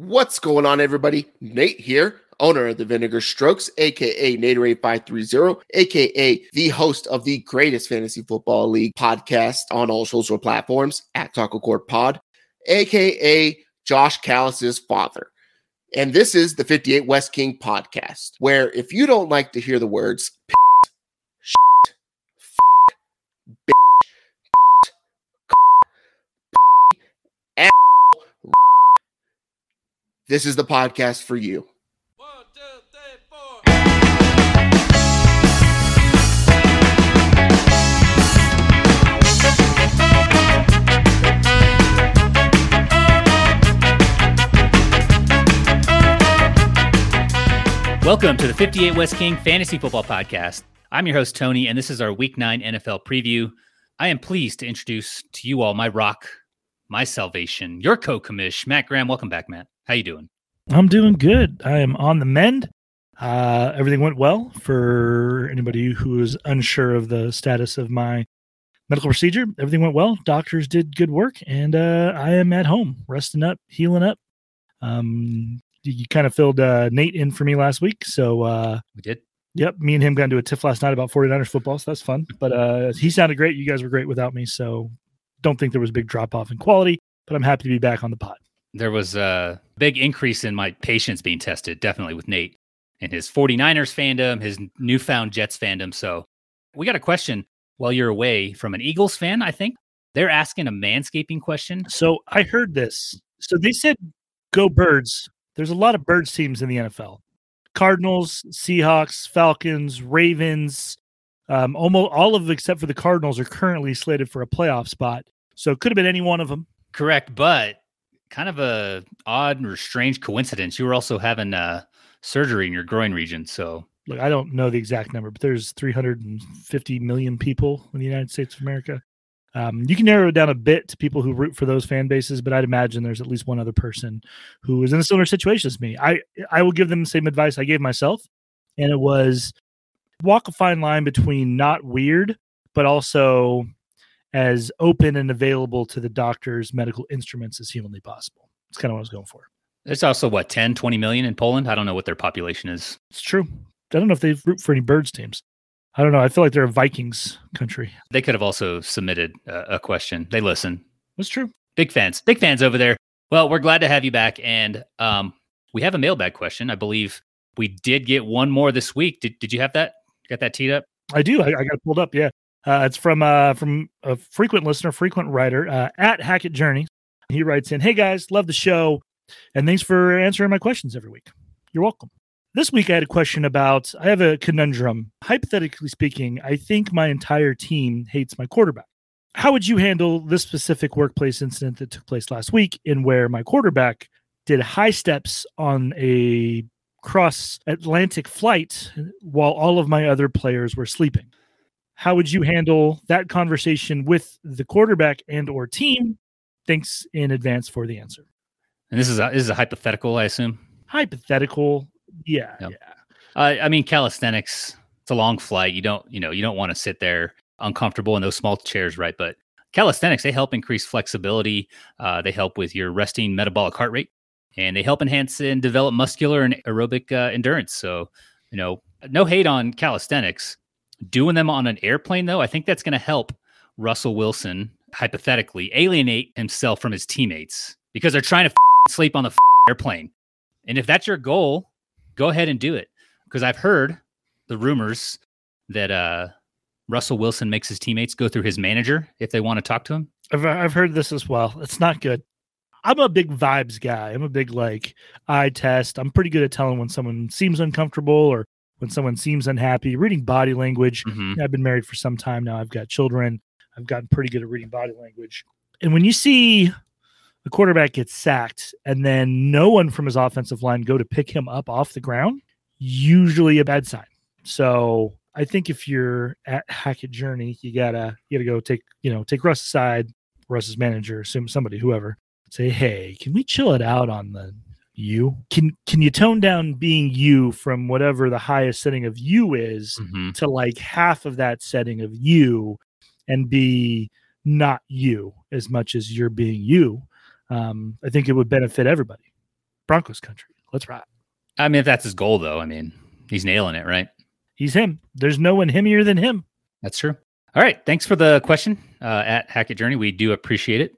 What's going on, everybody? Nate here, owner of the Vinegar Strokes, aka Naderade530, aka the host of the greatest fantasy football league podcast on all social platforms at Taco Court Pod, aka Josh Callis's father. And this is the 58 West King podcast, where if you don't like to hear the words piss, shit, fuck, bitch, bitch, this is the podcast for you. One, two, three, four. Welcome to the 58 West King Fantasy Football Podcast. I'm your host, Tony, and this is our Week 9 NFL preview. I am pleased to introduce to you all my rock, my salvation, your co-commish, Matt Graham. Welcome back, Matt. How you doing? I'm doing good. I am on the mend. Uh, everything went well for anybody who is unsure of the status of my medical procedure. Everything went well. Doctors did good work, and uh, I am at home, resting up, healing up. Um, you kind of filled uh, Nate in for me last week, so uh, We did. yep, me and him got into a tiff last night about 49ers football, so that's fun. But uh, he sounded great. You guys were great without me, so don't think there was a big drop off in quality. But I'm happy to be back on the pod. There was a big increase in my patience being tested, definitely with Nate and his 49ers fandom, his newfound Jets fandom. So we got a question while you're away from an Eagles fan, I think. They're asking a manscaping question. So I heard this. So they said, "Go Birds." There's a lot of birds teams in the NFL: Cardinals, Seahawks, Falcons, Ravens. Um, almost all of them except for the Cardinals are currently slated for a playoff spot. So it could have been any one of them. Correct, but kind of a odd or strange coincidence. You were also having uh, surgery in your groin region, so Look, I don't know the exact number, but there's 350 million people in the United States of America. Um, you can narrow it down a bit to people who root for those fan bases, but I'd imagine there's at least one other person who is in a similar situation as me. I I will give them the same advice I gave myself, and it was walk a fine line between not weird, but also as open and available to the doctor's medical instruments as humanly possible. It's kind of what I was going for. there's also what 10, 20 million in Poland. I don't know what their population is. It's true. I don't know if they root for any birds teams. I don't know. I feel like they're a Vikings country. They could have also submitted a, a question. They listen. That's true. Big fans, big fans over there. Well, we're glad to have you back, and um, we have a mailbag question. I believe we did get one more this week. Did Did you have that? Got that teed up? I do. I, I got it pulled up. Yeah. Uh, it's from uh, from a frequent listener, frequent writer uh, at Hackett Journey. He writes in, "Hey guys, love the show, and thanks for answering my questions every week. You're welcome." This week I had a question about. I have a conundrum. Hypothetically speaking, I think my entire team hates my quarterback. How would you handle this specific workplace incident that took place last week, in where my quarterback did high steps on a cross Atlantic flight while all of my other players were sleeping? How would you handle that conversation with the quarterback and or team thanks in advance for the answer And this is a, this is a hypothetical, I assume. hypothetical yeah Yep. yeah Uh, I mean, calisthenics. It's a long flight. You don't, you know, you don't want to sit there uncomfortable in those small chairs, right? But calisthenics they help increase flexibility. Uh, they help with your resting metabolic heart rate, and they help enhance and develop muscular and aerobic uh, endurance. So, you know, no hate on calisthenics. Doing them on an airplane, though, I think that's going to help Russell Wilson hypothetically alienate himself from his teammates because they're trying to sleep on the airplane. And if that's your goal, go ahead and do it. Because I've heard the rumors that uh, Russell Wilson makes his teammates go through his manager if they want to talk to him. I've, I've heard this as well. It's not good. I'm a big vibes guy. I'm a big like eye test. I'm pretty good at telling when someone seems uncomfortable or when someone seems unhappy reading body language Mhm. I've been married for some time now. I've got children. I've gotten pretty good at reading body language. And when you see the quarterback get sacked and then no one from his offensive line go to pick him up off the ground, usually a bad sign. So I think if you're at Hackett Journey, you gotta you gotta go take you know take Russ aside, Russ's manager, assume somebody, whoever, say, hey, can we chill it out on the you? Can can you tone down being you from whatever the highest setting of you is Mhm. to like half of that setting of you and be not you as much as you're being you um, i think it would benefit everybody Broncos country. Let's ride. I mean, if that's his goal, though, I mean, he's nailing it, right? He's him. There's no one himmier than him. That's true. All right. Thanks for the question uh, at Hackett Journey. We do appreciate it.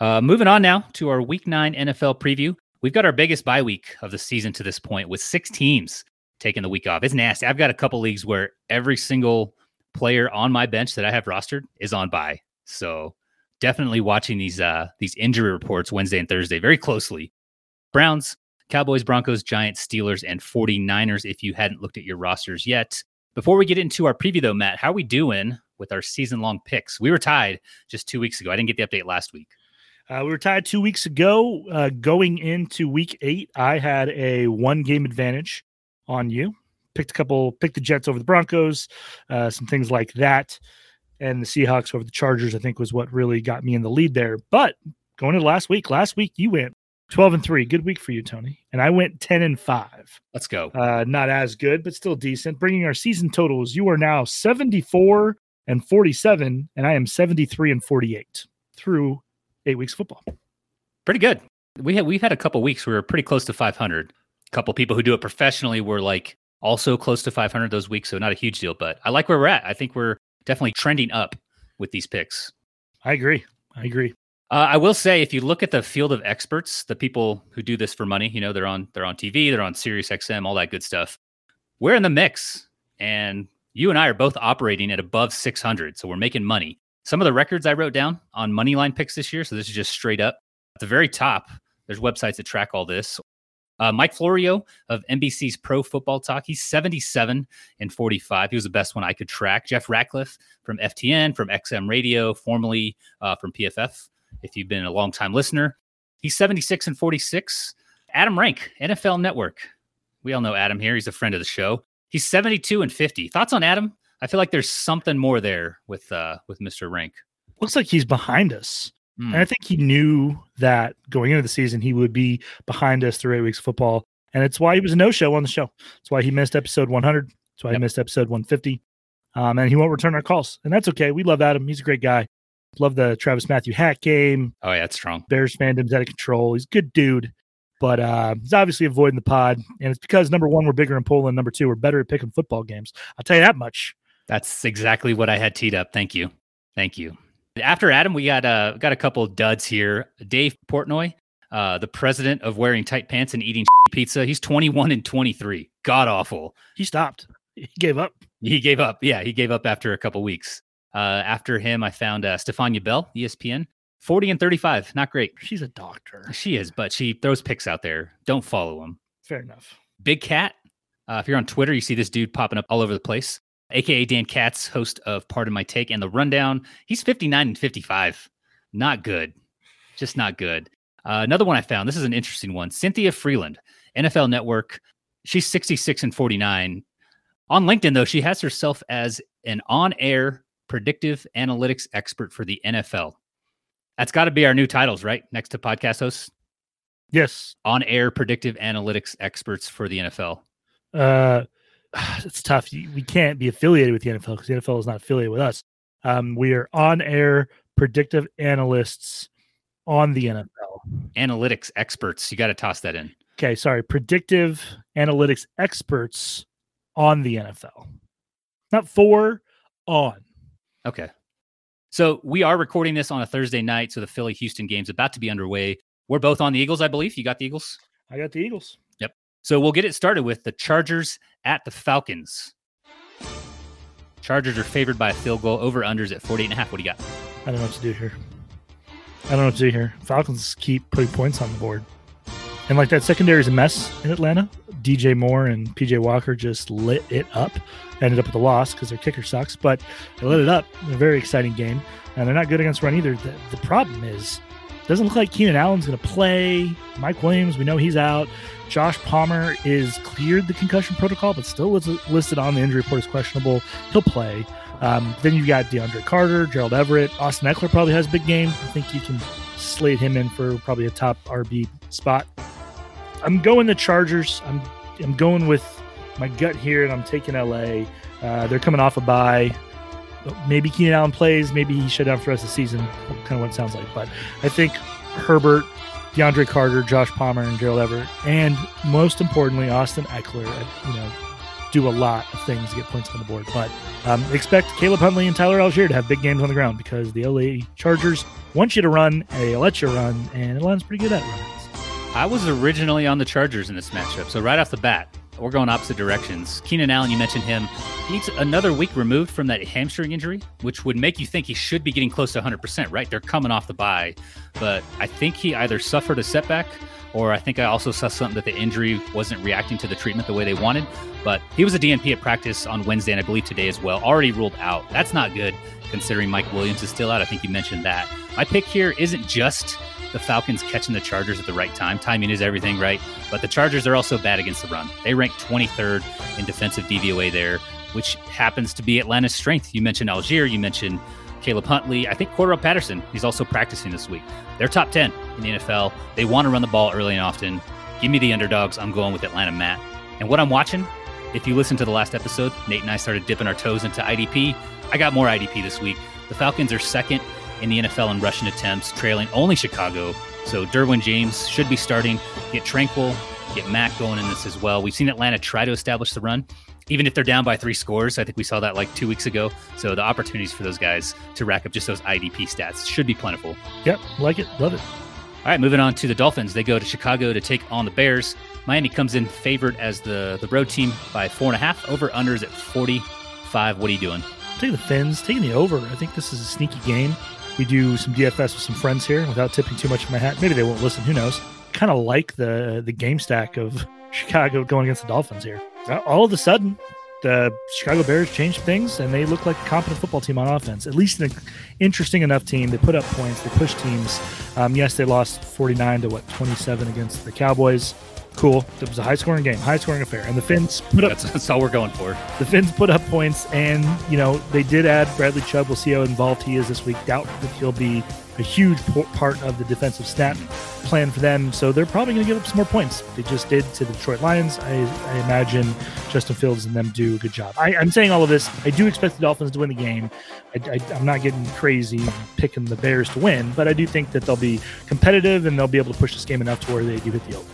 Uh, moving on now to our week nine NFL preview. We've got our biggest bye week of the season to this point with six teams taking the week off. It's nasty. I've got a couple leagues where every single player on my bench that I have rostered is on bye. So definitely watching these uh, these injury reports Wednesday and Thursday very closely. Browns, Cowboys, Broncos, Giants, Steelers, and 49ers if you hadn't looked at your rosters yet. Before we get into our preview, though, Matt, how are we doing with our season long picks? We were tied just two weeks ago. I didn't get the update last week. Uh, we were tied two weeks ago. Uh, going into week eight, I had a one game advantage on you. Picked a couple, picked the Jets over the Broncos, uh, some things like that. And the Seahawks over the Chargers, I think, was what really got me in the lead there. But going into last week, last week you went 12 and 3. Good week for you, Tony. And I went 10 and 5. Let's go. Uh, not as good, but still decent. Bringing our season totals, you are now 74 and 47, and I am 73 and 48 through eight weeks of football. Pretty good. We had we've had a couple weeks where we were pretty close to 500. A couple people who do it professionally were like also close to 500 those weeks, so not a huge deal. But I like where we're at. I think we're definitely trending up with these picks. I agree. I agree. Uh, I will say, if you look at the field of experts, the people who do this for money, you know, they're on they're on TV, they're on Sirius XM, all that good stuff. We're in the mix, and you and I are both operating at above 600, so we're making money. Some of the records I wrote down on money line picks this year, so this is just straight up. At the very top, there's websites that track all this. Uh, Mike Florio of NBC's Pro Football Talk, he's 77 and 45. He was the best one I could track. Jeff Ratcliffe from FTN, from XM Radio, formerly uh, from PFF. If you've been a long time listener, he's 76 and 46. Adam Rank, NFL Network. We all know Adam here. He's a friend of the show. He's 72 and 50. Thoughts on Adam? I feel like there's something more there with uh with Mr. Rank. Looks like he's behind us. Hmm. And I think he knew that going into the season, he would be behind us through eight weeks of football. And it's why he was a no show on the show. That's why he missed episode 100. That's why Yep. he missed episode 150. Um, and he won't return our calls. And that's okay. We love Adam. He's a great guy. Love the Travis Matthew hat game. Oh yeah, it's strong. Bears fandom's out of control. He's a good dude, but uh, he's obviously avoiding the pod. And it's because number one, we're bigger in Poland. Number two, we're better at picking football games. I'll tell you that much. That's exactly what I had teed up. Thank you. Thank you. After Adam, we got uh got a couple duds here. Dave Portnoy, uh, the president of wearing tight pants and eating pizza. He's 21 and 23. God awful. He stopped. He gave up. He gave up. Yeah, he gave up after a couple weeks. Uh, after him, I found uh, Stephania Bell, ESPN, 40 and 35. Not great. She's a doctor. She is, but she throws picks out there. Don't follow him. Fair enough. Big Cat. Uh, if you're on Twitter, you see this dude popping up all over the place. AKA Dan Katz, host of Pardon My Take and The Rundown. He's 59 and 55. Not good. Just not good. Uh, another one I found. This is an interesting one. Cynthia Frelund, NFL Network. She's 66 and 49. On LinkedIn, though, she has herself as an on air predictive analytics expert for the NFL. That's got to be our new titles, right? Next to podcast hosts, Yes. on air predictive analytics experts for the NFL. Uh, it's tough. We can't be affiliated with the NFL because the NFL is not affiliated with us. Um, we are on air predictive analysts on the NFL. Analytics experts. You got to toss that in. Okay, sorry, predictive analytics experts on the NFL. Not for, on. Okay. So we are recording this on a Thursday night. So the Philly Houston game's about to be underway. We're both on the Eagles, I believe. You got the Eagles? I got the Eagles. So we'll get it started with the Chargers at the Falcons. Chargers are favored by a field goal over unders at 48 and a half. What do you got? I don't know what to do here. I don't know what to do here. Falcons keep putting points on the board. And like that secondary is a mess in Atlanta. DJ Moore and PJ Walker just lit it up. Ended up with a loss because their kicker sucks, but they lit it up. A very exciting game. And they're not good against run either. The, the problem is, doesn't look like Keenan Allen's going to play. Mike Williams, we know he's out. Josh Palmer is cleared the concussion protocol, but still is listed on the injury report as questionable. He'll play. Um, then you've got DeAndre Carter, Gerald Everett. Austin Ekeler probably has a big game. I think you can slate him in for probably a top RB spot. I'm going the Chargers. I'm I'm going with my gut here, and I'm taking LA. Uh, they're coming off a bye. Maybe Keenan Allen plays. Maybe he shut down for the rest of the season. Kind of what it sounds like. But I think Herbert DeAndre Carter, Josh Palmer, and Gerald Everett, and most importantly, Austin Ekeler. uh, You know, do a lot of things to get points on the board. But um, expect Caleb Huntley and Tyler Allgeier to have big games on the ground because the LA Chargers want you to run, they let you run, and Atlanta's pretty good at runs. I was originally on the Chargers in this matchup, so right off the bat, we're going opposite directions. Keenan Allen, you mentioned him. He's another week removed from that hamstring injury, which would make you think he should be getting close to 100%, right? They're coming off the bye. But I think he either suffered a setback or I think I also saw something that the injury wasn't reacting to the treatment the way they wanted. But he was a DNP at practice on Wednesday and I believe today as well, already ruled out. That's not good considering Mike Williams is still out. I think you mentioned that. My pick here isn't just the Falcons catching the Chargers at the right time. Timing is everything, right? But the Chargers are also bad against the run. They rank 23rd in defensive DVOA there, which happens to be Atlanta's strength. You mentioned Allgeier, you mentioned Caleb Huntley. I think Cordell Patterson, he's also practicing this week. They're top 10 in the NFL. They want to run the ball early and often. Give me the underdogs. I'm going with Atlanta Matt. And what I'm watching, if you listen to the last episode, Nate and I started dipping our toes into IDP. I got more IDP this week. The Falcons are second in the NFL in rushing attempts, trailing only Chicago. So Derwin James should be starting. Get Tranquill, get Mack going in this as well. We've seen Atlanta try to establish the run, even if they're down by three scores. I think we saw that like two weeks ago. So the opportunities for those guys to rack up just those IDP stats should be plentiful. Yep, like it, love it. All right, moving on to the Dolphins. They go to Chicago to take on the Bears. Miami comes in favored as the, the road team by four and a half. Over unders at 45. What are you doing? Taking the Fins, taking the over. I think this is a sneaky game. We do some DFS with some friends here without tipping too much of my hat. Maybe they won't listen. Who knows? Kind of like the the game stack of Chicago going against the Dolphins here. Uh, All of a sudden, the Chicago Bears changed things and they look like a competent football team on offense. At least an interesting enough team. They put up points. They push teams. Um, yes, they lost 49 to what 27 against the Cowboys. Cool. It was a high scoring game, high scoring affair. And the Finns put up That's, that's all we're going for. the Finns put up points, and you know they did add Bradley Chubb. We'll see how involved he is this week. Doubt that he'll be a huge part of the defensive stat plan for them. So they're probably going to give up some more points. They just did to the Detroit Lions. I, I imagine Justin Fields and them do a good job. I, I'm saying all of this. I do expect the Dolphins to win the game. I, I, I'm not getting crazy picking the Bears to win, but I do think that they'll be competitive and they'll be able to push this game enough to where they do hit the over.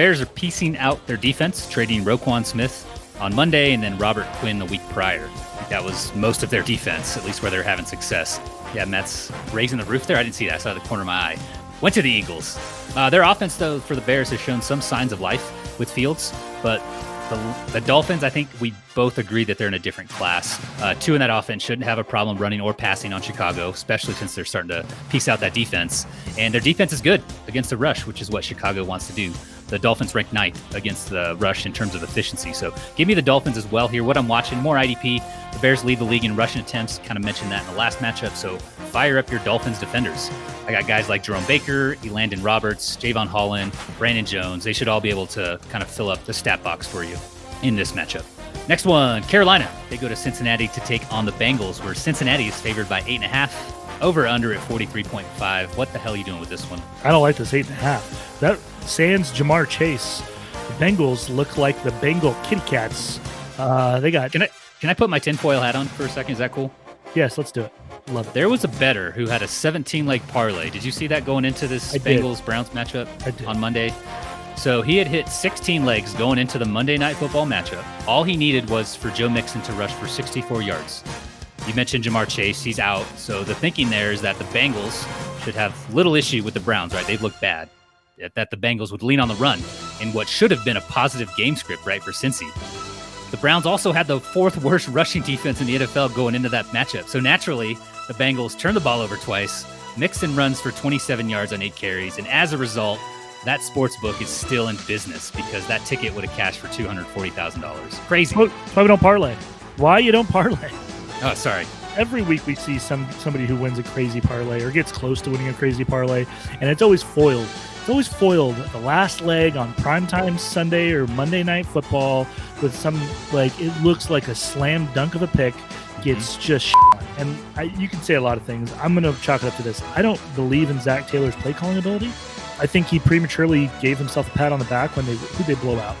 Bears are piecing out their defense, trading Roquan Smith on Monday and then Robert Quinn the week prior. That was most of their defense, at least where they're having success. Yeah, Matt's raising the roof there. I didn't see that. I saw the corner of my eye. Went to the Eagles. Uh, their offense, though, for the Bears has shown some signs of life with Fields, but the, the Dolphins, I think we both agree that they're in a different class. Uh, two in that offense shouldn't have a problem running or passing on Chicago, especially since they're starting to piece out that defense. And their defense is good against the rush, which is what Chicago wants to do. The Dolphins rank ninth against the rush in terms of efficiency. So give me the Dolphins as well here. What I'm watching, more IDP. The Bears lead the league in rushing attempts. Kind of mentioned that in the last matchup. So fire up your Dolphins defenders. I got guys like Jerome Baker, Elandon Roberts, Jevon Holland, Brandon Jones. They should all be able to kind of fill up the stat box for you in this matchup. Next one, Carolina. They go to Cincinnati to take on the Bengals, where Cincinnati is favored by eight and a half. Over under at 43.5. What the hell are you doing with this one? I don't like this eight and a half. That Sans Ja'Marr Chase. The Bengals look like the Bengal kitty cats. Uh, they got Can I can I put my tinfoil hat on for a second? Is that cool? yes. Let's do it. Love it. There was a better who had a 17 leg parlay. Did you see that going into this I did. Bengals Browns matchup on Monday? So he had hit 16 legs going into the Monday night football matchup. All he needed was for Joe Mixon to rush for 64 yards. You mentioned Ja'Marr Chase, he's out. So the thinking there is that the Bengals should have little issue with the Browns, right? They've looked bad. That the Bengals would lean on the run in what should have been a positive game script, right, for Cincy. The Browns also had the fourth worst rushing defense in the NFL going into that matchup. So naturally, the Bengals turn the ball over twice. Mixon runs for 27 yards on eight carries. And as a result, that sports book is still in business because that ticket would have cashed for $240,000. Crazy. Why why we don't parlay? Why you don't parlay? Oh, sorry. Every week we see some somebody who wins a crazy parlay or gets close to winning a crazy parlay, and it's always foiled. It's always foiled at the last leg on primetime Sunday or Monday night football with some like it looks like a slam dunk of a pick gets mm-hmm. just shit on. and I, you can say a lot of things. I'm going to chalk it up to this. I don't believe in Zac Taylor's play calling ability. I think he prematurely gave himself a pat on the back when they who they blow out.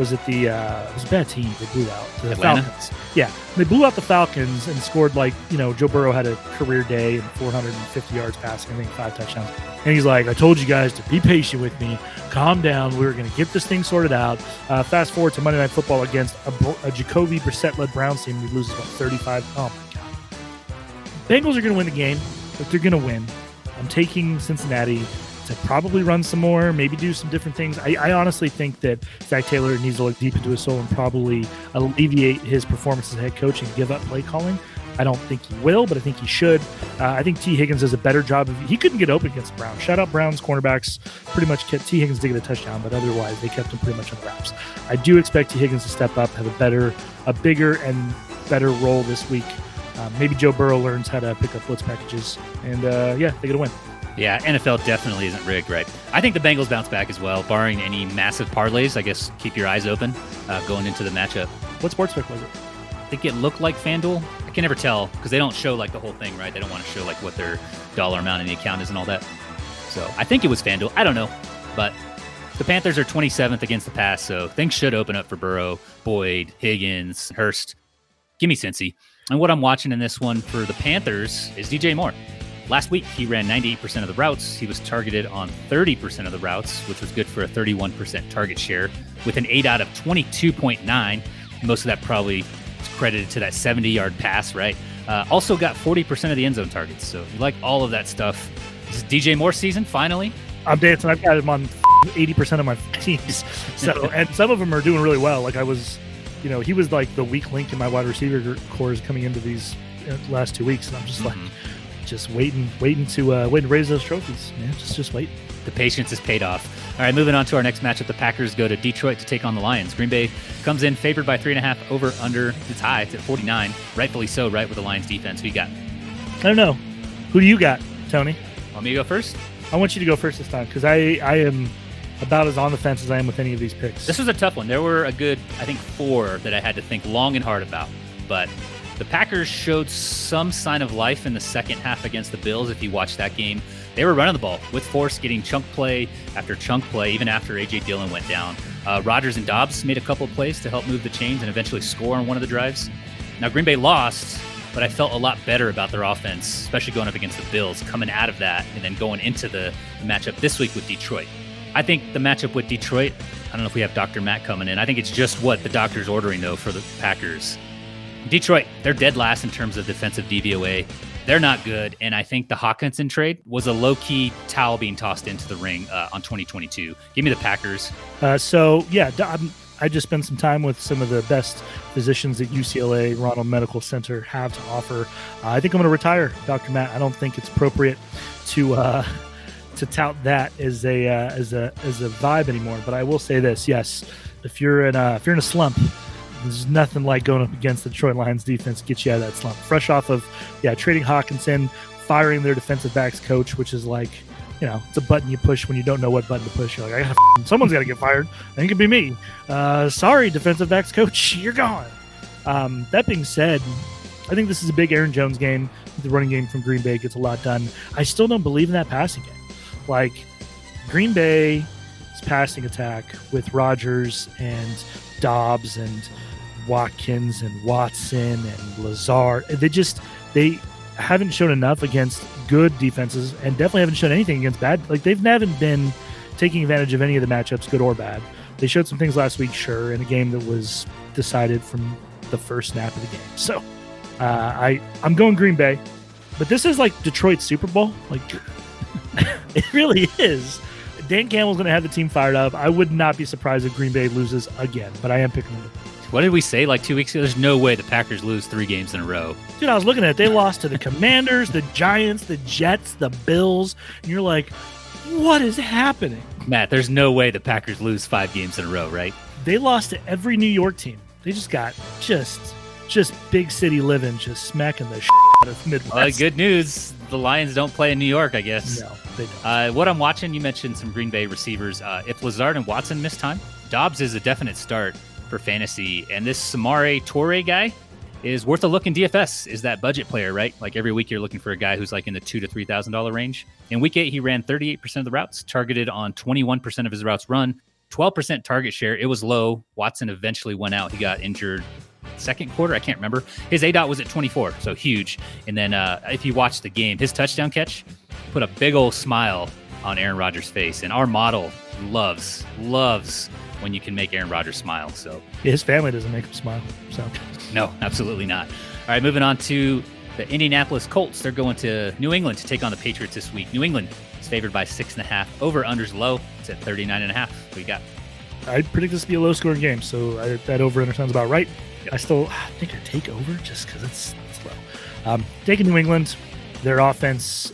Was it the uh, it was a bad team they blew out the Atlanta? Falcons. Yeah, they blew out the Falcons and scored like you know Joe Burrow had a career day and 450 yards passing, I think five touchdowns. And he's like, I told you guys to be patient with me, calm down. We were going to get this thing sorted out. Uh, fast forward to Monday Night Football against a, a Jacoby Brissett led Browns team. He loses about 35. Oh my god. Bengals are going to win the game, but they're going to win. I'm taking Cincinnati to probably run some more, maybe do some different things. I, I honestly think that Zac Taylor needs to look deep into his soul and probably alleviate his performance as head coach and give up play calling. I don't think he will, but I think he should. Uh, I think Tee Higgins does a better job. Of, he couldn't get open against the Browns. Shout out Browns cornerbacks. Pretty much kept Tee Higgins to get a touchdown, but otherwise they kept him pretty much on the wraps. I do expect Tee Higgins to step up, have a better, a bigger and better role this week. Um, maybe Joe Burrow learns how to pick up blitz packages, and uh, yeah, they get a win. Yeah, NFL definitely isn't rigged, right? I think the Bengals bounce back as well, barring any massive parlays. I guess keep your eyes open uh, going into the matchup. What sports book was it? I think it looked like FanDuel. I can never tell because they don't show like the whole thing, right? They don't want to show like what their dollar amount in the account is and all that. So I think it was FanDuel. I don't know, but the Panthers are 27th against the pass, so things should open up for Burrow, Boyd, Higgins, Hurst. Give me Cincy. And what I'm watching in this one for the Panthers is DJ Moore. Last week, he ran 98% of the routes. He was targeted on 30% of the routes, which was good for a 31% target share with an 8 out of 22.9. Most of that probably is credited to that 70 yard pass, right? Uh, also got 40% of the end zone targets. So you like all of that stuff. This is DJ Moore season, finally. I'm dancing. I've got him on 80% of my teams. So, and some of them are doing really well. Like I was, you know, he was like the weak link in my wide receiver cores coming into these uh, last two weeks, and I'm just like, Mhm. Just waiting, waiting to uh, waiting to raise those trophies, man. Just, just wait. The patience is paid off. All right, moving on to our next matchup. The Packers go to Detroit to take on the Lions. Green Bay comes in favored by three and a half over under. It's high. It's at 49. Rightfully so, right, with the Lions defense. Who you got? I don't know. Who do you got, Tony? Want me to go first? I want you to go first this time because I I am about as on the fence as I am with any of these picks. This was a tough one. There were a good, I think, four that I had to think long and hard about. But the Packers showed some sign of life in the second half against the Bills. If you watch that game, they were running the ball with force, getting chunk play after chunk play, even after A.J. Dillon went down. Uh, Rodgers and Doubs made a couple of plays to help move the chains and eventually score on one of the drives. Now, Green Bay lost, but I felt a lot better about their offense, especially going up against the Bills, coming out of that and then going into the, the matchup this week with Detroit. I think the matchup with Detroit, I don't know if we have Dr. Matt coming in. I think it's just what the doctor's ordering, though, for the Packers. Detroit, they're dead last in terms of defensive DVOA. They're not good. And I think the Hockenson trade was a low key towel being tossed into the ring uh, on 2022. Give me the Packers. Uh, so yeah, I'm, I just spent some time with some of the best physicians that UCLA Ronald Medical Center have to offer. Uh, I think I'm going to retire, Dr. Matt. I don't think it's appropriate to uh, to tout that as a uh, as a as a vibe anymore. But I will say this: yes, if you're in a if you're in a slump, there's nothing like going up against the Detroit Lions defense to get you out of that slump. Fresh off of yeah, trading Hockenson, firing their defensive backs coach, which is like you know, it's a button you push when you don't know what button to push. You're like, I gotta, f- someone's got to get fired. I think it'd be me. Uh, sorry, defensive backs coach, you're gone. Um, that being said, I think this is a big Aaron Jones game. The running game from Green Bay gets a lot done. I still don't believe in that passing game. Like Green Bay's passing attack with Rodgers and Doubs and Watkins and Watson and Lazard, they just they haven't shown enough against good defenses and definitely haven't shown anything against bad. Like they've haven't been taking advantage of any of the matchups, good or bad. They showed some things last week, sure, in a game that was decided from the first snap of the game. So uh, I I'm going Green Bay, but this is like Detroit Super Bowl. Like it really is. Dan Campbell's going to have the team fired up. I would not be surprised if Green Bay loses again, but I am picking them. What did we say like two weeks ago? There's no way the Packers lose three games in a row. Dude, I was looking at it. They lost to the Commanders, the Giants, the Jets, the Bills, and you're like, what is happening? Matt, there's no way the Packers lose five games in a row, right? They lost to every New York team. They just got just just big city living, just smacking the shit out of Midwest. Well, good news. The Lions don't play in New York, I guess. No, they don't. Uh, what I'm watching, you mentioned some Green Bay receivers. Uh, if Lazard and Watson miss time, Doubs is a definite start for fantasy. And this Samori Toure guy is worth a look in DFS. Is that budget player, right? Like every week you're looking for a guy who's like in the two to three thousand dollar range. In week eight, he ran 38% of the routes, targeted on 21% of his routes run. 12% target share. It was low. Watson eventually went out. He got injured second quarter. I can't remember. His aDOT was at 24, so huge. And then uh, if you watch the game, his touchdown catch put a big old smile on Aaron Rodgers' face. And our model loves, loves when you can make Aaron Rodgers smile. So his family doesn't make him smile. So no, absolutely not. All right, moving on to the Indianapolis Colts. They're going to New England to take on the Patriots this week. New England is favored by six and a half. Over unders low. It's at 39 and a half. What you got? I predict this to be a low scoring game. So I, that over under sounds about right. Yep. I still I think I take over just because it's, it's low. Um, taking New England, their offense.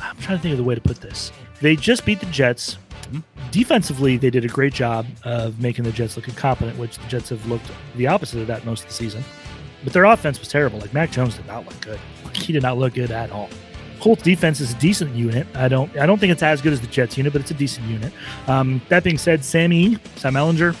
I'm trying to think of the way to put this. They just beat the Jets. Mhm. Defensively, they did a great job of making the Jets look incompetent, which the Jets have looked the opposite of that most of the season. But their offense was terrible. Like Mac Jones did not look good. He did not look good at all. Colts defense is a decent unit. I don't I don't think it's as good as the Jets unit, but it's a decent unit. Um, that being said, Sammy, Sam Ehlinger,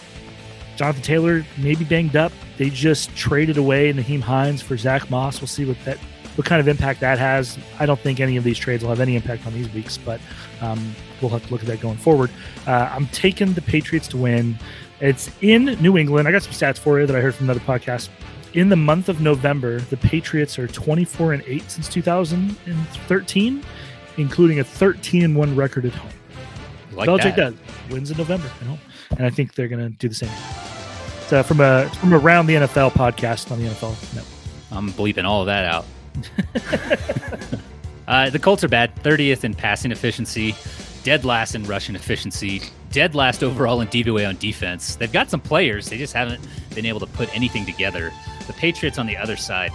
Jonathan Taylor maybe banged up. They just traded away Nyheim Hines for Zach Moss. We'll see what that what kind of impact that has. I don't think any of these trades will have any impact on these weeks, but um, we'll have to look at that going forward. Uh, I'm taking the Patriots to win. It's in New England. I got some stats for you that I heard from another podcast. In the month of November, the Patriots are 24 and 8 since 2013, including a 13 and 1 record at home. Like Belichick that. does wins in November at home, and I think they're going to do the same. Uh, from a from around the NFL podcast on the NFL Network. I'm bleeping all of that out. uh, the Colts are bad. 30th in passing efficiency, dead last in rushing efficiency, dead last overall in DVOA on defense. They've got some players. They just haven't been able to put anything together. The Patriots on the other side,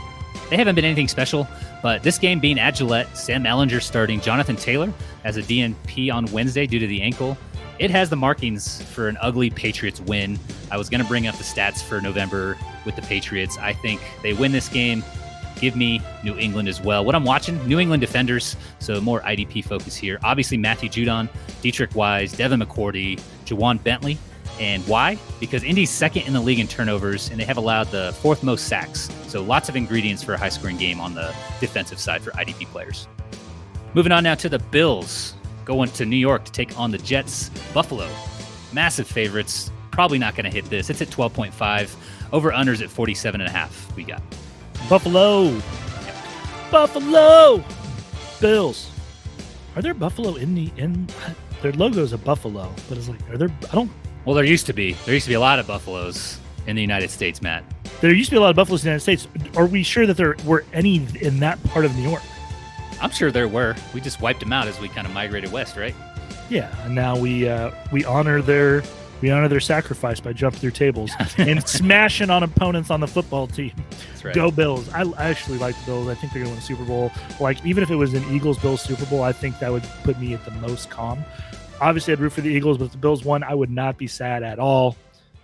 they haven't been anything special. But this game being at Gillette, Sam Ehlinger starting, Jonathan Taylor as a DNP on Wednesday due to the ankle. It has the markings for an ugly Patriots win. I was going to bring up the stats for November with the Patriots. I think they win this game. Give me New England as well. What I'm watching, New England defenders, so more IDP focus here. Obviously, Matthew Judon, Deatrich Wise, Devin McCourty, Ja'Whaun Bentley. And why? Because Indy's second in the league in turnovers, and they have allowed the fourth most sacks. So lots of ingredients for a high scoring game on the defensive side for IDP players. Moving on now to the Bills, going to New York to take on the Jets. Buffalo, massive favorites. Probably not going to hit this. It's at 12.5. Over unders at 47.5. We got. Buffalo, Buffalo, Bills. Are there Buffalo in the in? Their logo is a buffalo, but it's like, are there? I don't. Well, there used to be. There used to be a lot of buffaloes in the United States, Matt. There used to be a lot of buffaloes in the United States. Are we sure that there were any in that part of New York? I'm sure there were. We just wiped them out as we kind of migrated west, right? Yeah, and now we uh, we honor their we honor their sacrifice by jumping through tables and smashing on opponents on the football team. That's right. Go Bills! I, I actually like the Bills. I think they're going to win the Super Bowl. Like even if it was an Eagles Bills Super Bowl, I think that would put me at the most calm. Obviously, I'd root for the Eagles, but if the Bills won, I would not be sad at all.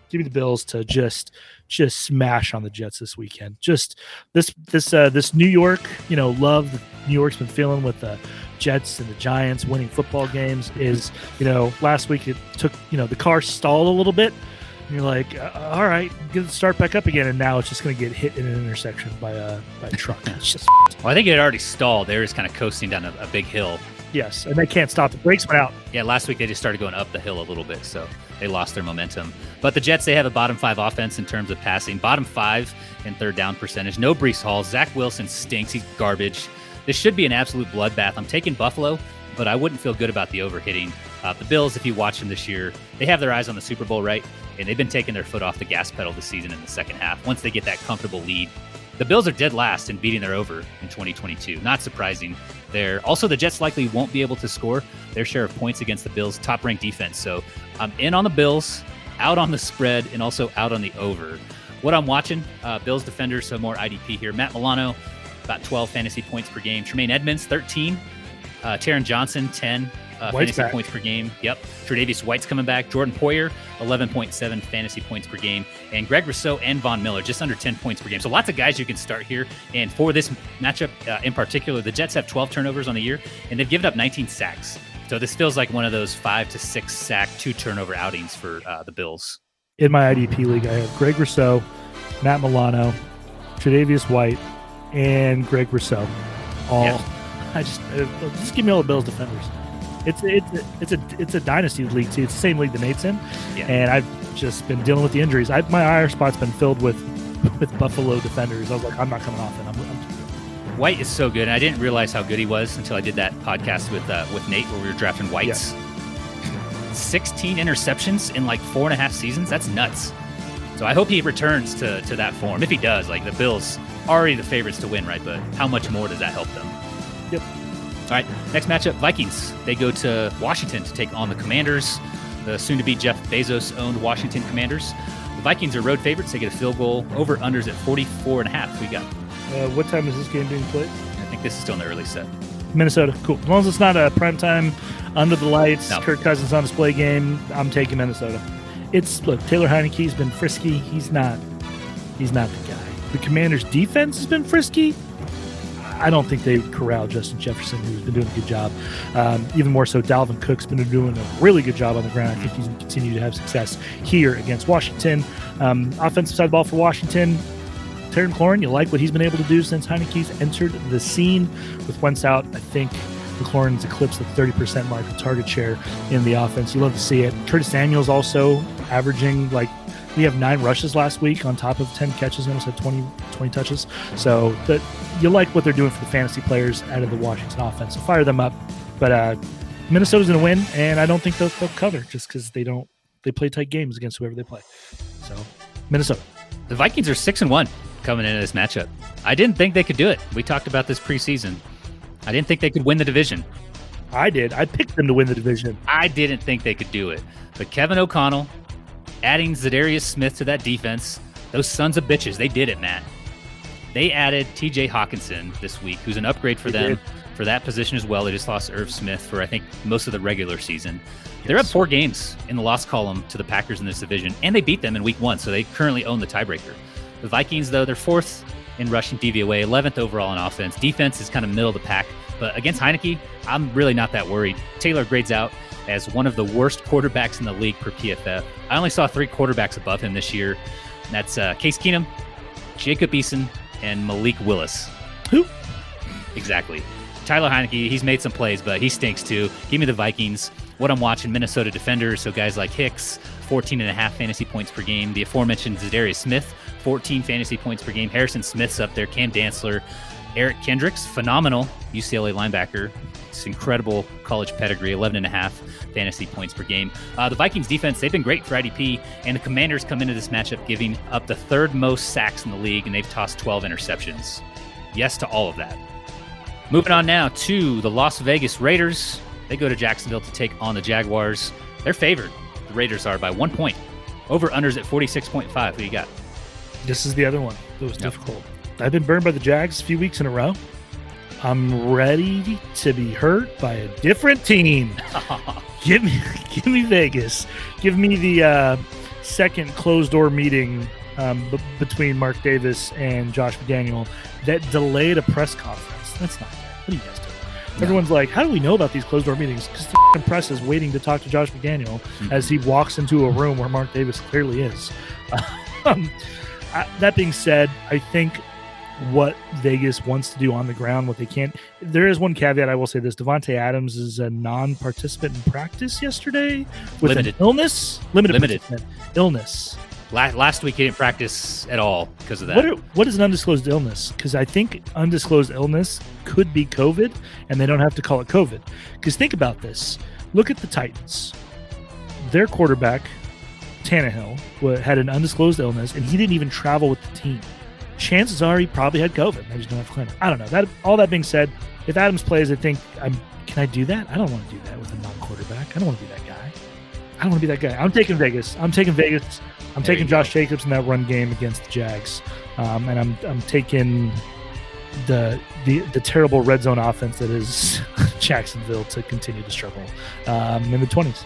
Give me the Bills to just just smash on the Jets this weekend. Just this this uh, this New York, you know, love New York's been feeling with the Jets and the Giants winning football games is, you know, last week it took, you know, the car stalled a little bit. And you're like, uh, all right, get start back up again, and now it's just going to get hit in an intersection by a by a truck. It's just Well, I think it already stalled. They were just kind of coasting down a, a big hill. yes, and they can't stop. The brakes went out. Yeah, last week they just started going up the hill a little bit, so they lost their momentum. But the Jets, they have a bottom five offense in terms of passing, bottom five in third down percentage. No Breece Hall. Zach Wilson stinks. He's garbage. This should be an absolute bloodbath. I'm taking Buffalo, but I wouldn't feel good about the overhitting. Uh, the Bills, if you watch them this year, they have their eyes on the Super Bowl, right? And they've been taking their foot off the gas pedal this season in the second half once they get that comfortable lead. The Bills are dead last in beating their over in 2022. Not surprising. There also the Jets likely won't be able to score their share of points against the Bills' top-ranked defense. So I'm in on the Bills, out on the spread, and also out on the over. What I'm watching, uh, Bills defenders, so more IDP here. Matt Milano, about 12 fantasy points per game. Tremaine Edmunds, 13. Uh, Taron Johnson, 10 uh, fantasy back. points per game. Yep. Tre'Davious White's coming back. Jordan Poyer, 11.7 fantasy points per game. And Greg Rousseau and Von Miller, just under 10 points per game. So lots of guys you can start here. And for this matchup uh, in particular, the Jets have 12 turnovers on the year, and they've given up 19 sacks. So this feels like one of those five to six sack, two turnover outings for uh, the Bills. In my IDP league, I have Greg Rousseau, Matt Milano, Tre'Davious White, and Greg Rousseau. All Yeah. I just uh, just give me all the Bills defenders. It's it's a, it's a it's a dynasty league too. It's the same league that Nate's in, Yeah. and I've just been dealing with the injuries. I, my IR spot's been filled with with Buffalo defenders. I was like, I'm not coming off it. I'm, I'm White is so good, and I didn't realize how good he was until I did that podcast with uh, with Nate where we were drafting whites. 16 interceptions in like four and a half seasons. That's nuts. So I hope he returns to to that form. If he does, like the Bills already the favorites to win, right? But how much more does that help them? Yep. All right, next matchup: Vikings. They go to Washington to take on the Commanders, the soon-to-be Jeff Bezos-owned Washington Commanders. The Vikings are road favorites. They get a field goal over unders at 44 and a half. We got. Uh, what time is this game being played? I think this is still in the early set. Minnesota. Cool. As long as it's not a prime time, under the lights, No. Kirk Cousins on display game, I'm taking Minnesota. It's look, Taylor Heinicke's been frisky. He's not. He's not the guy. The Commanders' defense has been frisky. I don't think they corral Justin Jefferson, who's been doing a good job. Um, even more so, Dalvin Cook's been doing a really good job on the ground. I think he's going to have success here against Washington. Um, offensive side of ball for Washington, Terry McLaurin, you like what he's been able to do since Heinicke's entered the scene. With Wentz out, I think McLaurin's eclipsed the 30% mark of target share in the offense. You love to see it. Curtis Samuel's also averaging like we have nine rushes last week on top of 10 catches. and almost had 20, 20 touches. So that you like what they're doing for the fantasy players out of the Washington offense. So fire them up. But uh, Minnesota's going to win, and I don't think they'll, they'll cover just because they don't they play tight games against whoever they play. So Minnesota. The Vikings are six and one coming into this matchup. I didn't think they could do it. We talked about this preseason. I didn't think they could win the division. I did. I picked them to win the division. I didn't think they could do it. But Kevin O'Connell, adding Za'Darius Smith to that defense, those sons of bitches, they did it, Matt. They added TJ Hockenson this week, who's an upgrade for They them did. for that position as well. They just lost Irv Smith for, I think, most of the regular season. They're up four games in the loss column to the Packers in this division, and they beat them in week one, so they currently own the tiebreaker. The Vikings, though, they're fourth in rushing DVOA, 11th overall in offense. Defense is kind of middle of the pack, but against Heinicke, I'm really not that worried. Taylor grades out as one of the worst quarterbacks in the league per PFF. I only saw three quarterbacks above him this year. And that's uh, Case Keenum, Jacob Eason, and Malik Willis. Who? Exactly. Tyler Heinicke, he's made some plays, but he stinks too. Give me the Vikings. What I'm watching, Minnesota defenders, so guys like Hicks, 14 and a half fantasy points per game. The aforementioned Za'Darius Smith, 14 fantasy points per game. Harrison Smith's up there. Cam Dantzler, Eric Kendricks, phenomenal UCLA linebacker. It's incredible college pedigree, 11 and a half fantasy points per game. Uh, the Vikings defense, they've been great for IDP, and the Commanders come into this matchup giving up the third most sacks in the league, and they've tossed 12 interceptions. Yes to all of that. Moving on now to the Las Vegas Raiders. They go to Jacksonville to take on the Jaguars. They're favored. The Raiders are by one point. Over unders at 46.5. Who you got? This is the other one that was Yep. difficult. I've been burned by the Jags a few weeks in a row. I'm ready to be hurt by a different team. Give me, give me Vegas. Give me the uh, second closed door meeting um, b- between Mark Davis and Josh McDaniel that delayed a press conference. That's not good. What are you guys doing? Everyone's like, how do we know about these closed door meetings? Because the f***ing press is waiting to talk to Josh McDaniel as he walks into a room where Mark Davis clearly is. um, I, that being said, I think what Vegas wants to do on the ground, what they can't. There is one caveat I will say this: Davante Adams is a non-participant in practice yesterday with Limited. an illness, limited, Limited. illness. La- Last week he didn't practice at all because of that. What are, what is an undisclosed illness? Because I think undisclosed illness could be COVID, and they don't have to call it COVID. Because think about this: look at the Titans. Their quarterback, Tannehill, had an undisclosed illness, and he didn't even travel with the team. Chances are he probably had COVID. They just don't have it. I don't know. That all that being said, if Adams plays, I think I'm. Can I do that? I don't want to do that with a non-quarterback. I don't want to be that guy. I don't want to be that guy. I'm taking Vegas. I'm taking Vegas. I'm There taking. Josh Jacobs in that run game against the Jags, um, and I'm I'm taking the the the terrible red zone offense that is Jacksonville to continue to struggle um, in the 20s.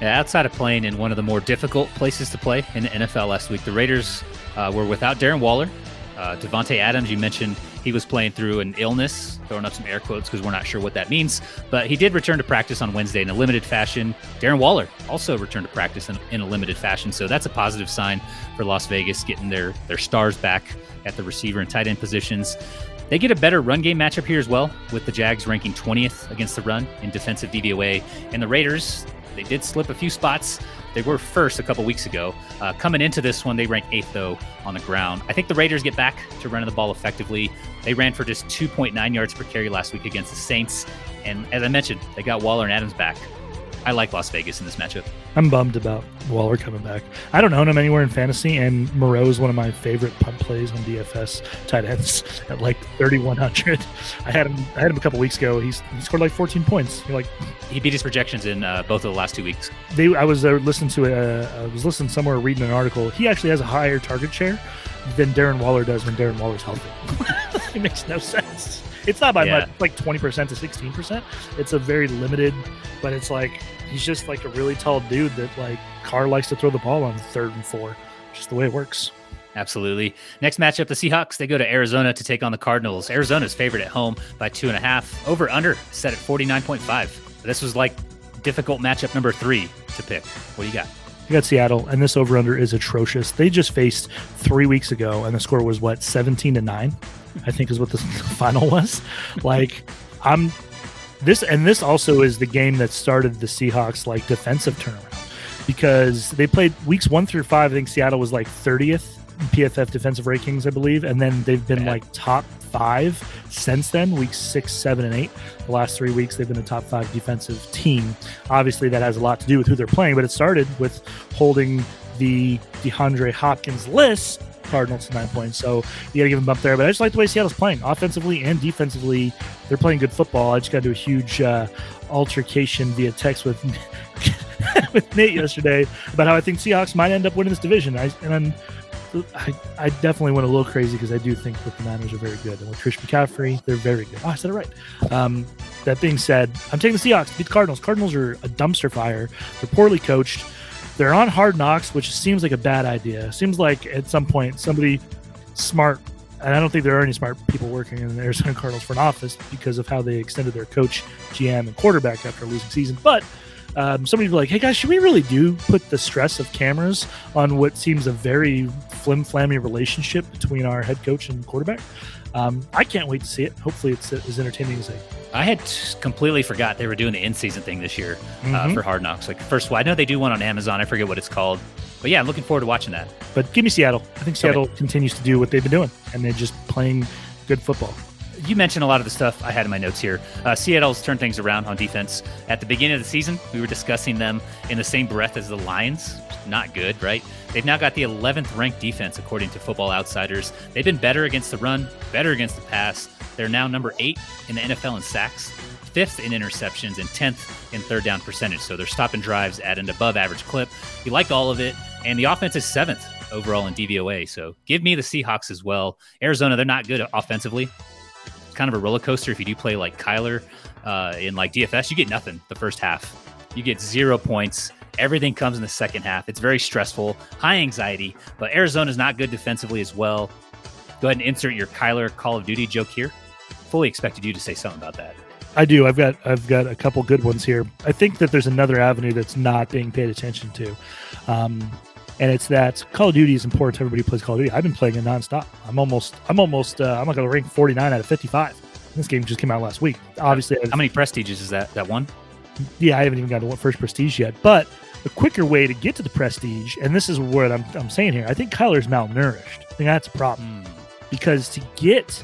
Yeah, outside of playing in one of the more difficult places to play in the NFL last week, the Raiders uh, were without Darren Waller. Uh, Davante Adams, you mentioned he was playing through an illness, throwing up some air quotes because we're not sure what that means. But he did return to practice on Wednesday in a limited fashion. Darren Waller also returned to practice in, in a limited fashion. So that's a positive sign for Las Vegas getting their, their stars back at the receiver and tight end positions. They get a better run game matchup here as well, with the Jags ranking 20th against the run in defensive DVOA. And the Raiders, they did slip a few spots. They were first a couple weeks ago. Uh, coming into this one, they ranked eighth, though, on the ground. I think the Raiders get back to running the ball effectively. They ran for just 2.9 yards per carry last week against the Saints. And as I mentioned, they got Waller and Adams back. I like Las Vegas in this matchup. I'm bummed about Waller coming back. I don't own him anywhere in fantasy, and Moreau is one of my favorite punt plays on DFS tight ends at like 3100. I had him. I had him a couple weeks ago. He's he scored like 14 points. You're like He beat his projections in uh, both of the last two weeks. they. I was uh, listening to a. I was listening somewhere reading an article. He actually has a higher target share than Darren Waller does when Darren Waller's healthy. it makes no sense. It's not by Yeah. much, like 20% to 16%. It's a very limited, but it's like he's just like a really tall dude that like Carr likes to throw the ball on third and four. Just the way it works. Absolutely. Next matchup, the Seahawks, they go to Arizona to take on the Cardinals. Arizona's favored at home by two and a half. Over under set at 49.5. This was like difficult matchup number three to pick. What do you got? You got Seattle, and this over under is atrocious. They just faced three weeks ago, and the score was what, 17 to 9, I think is what the final was. Like, I'm this, and this also is the game that started the Seahawks like defensive turnaround because they played weeks one through five. I think Seattle was like 30th in PFF defensive rankings, I believe, and then they've been like top five since then, weeks six, seven, and eight. The last three weeks, they've been a top five defensive team. Obviously, that has a lot to do with who they're playing, but it started with holding the DeAndre Hopkins list Cardinals to nine points. So you got to give them up there. But I just like the way Seattle's playing offensively and defensively. They're playing good football. I just got to do a huge uh, altercation via text with with Nate yesterday about how I think Seahawks might end up winning this division. I, and I'm, I, I definitely went a little crazy because I do think that the Niners are very good. And with Trish McCaffrey, they're very good. Oh, I said it right. Um, that being said, I'm taking the Seahawks to beat the Cardinals. Cardinals are a dumpster fire. They're poorly coached. They're on hard knocks, which seems like a bad idea. Seems like at some point somebody smart, and I don't think there are any smart people working in the Arizona Cardinals front office because of how they extended their coach, GM, and quarterback after a losing season. But um, somebody be like, "Hey guys, should we really do put the stress of cameras on what seems a very flim flammy relationship between our head coach and quarterback?" Um, I can't wait to see it. Hopefully, it's as entertaining as I. I had completely forgot they were doing the in season thing this year uh, Mhm. for Hard Knocks. Like, first of all, I know they do one on Amazon. I forget what it's called. But yeah, I'm looking forward to watching that. But give me Seattle. I think Seattle continues to do what they've been doing, and they're just playing good football. You mentioned a lot of the stuff I had in my notes here. Uh, Seattle's turned things around on defense. At the beginning of the season, we were discussing them in the same breath as the Lions. Not good, right? They've now got the 11th ranked defense according to Football Outsiders. They've been better against the run, better against the pass. They're now number eight in the NFL in sacks, fifth in interceptions, and 10th in third down percentage. So they're stopping drives at an above average clip. You like all of it. And the offense is seventh overall in DVOA. So give me the Seahawks as well. Arizona, they're not good offensively kind of a roller coaster if you do play like Kyler uh, in like DFS. You get nothing the first half. You get zero points. Everything comes in the second half. It's very stressful, high anxiety. But Arizona's not good defensively as well. Go ahead and insert your Kyler Call of Duty joke here. Fully expected you to say something about that. I do. I've got I've got a couple good ones here. I think that there's another avenue that's not being paid attention to, um, and it's that Call of Duty is important to everybody who plays Call of Duty. I've been playing it nonstop. I'm almost I'm almost uh, I'm not going to rank 49 out of 55. This game just came out last week. Obviously, I've- How many prestiges is that? That one? yeah, I haven't even gotten to first prestige yet. But the quicker way to get to the prestige, and this is what I'm, I'm saying here, I think Kyler's malnourished. I think that's a problem Hmm. because to get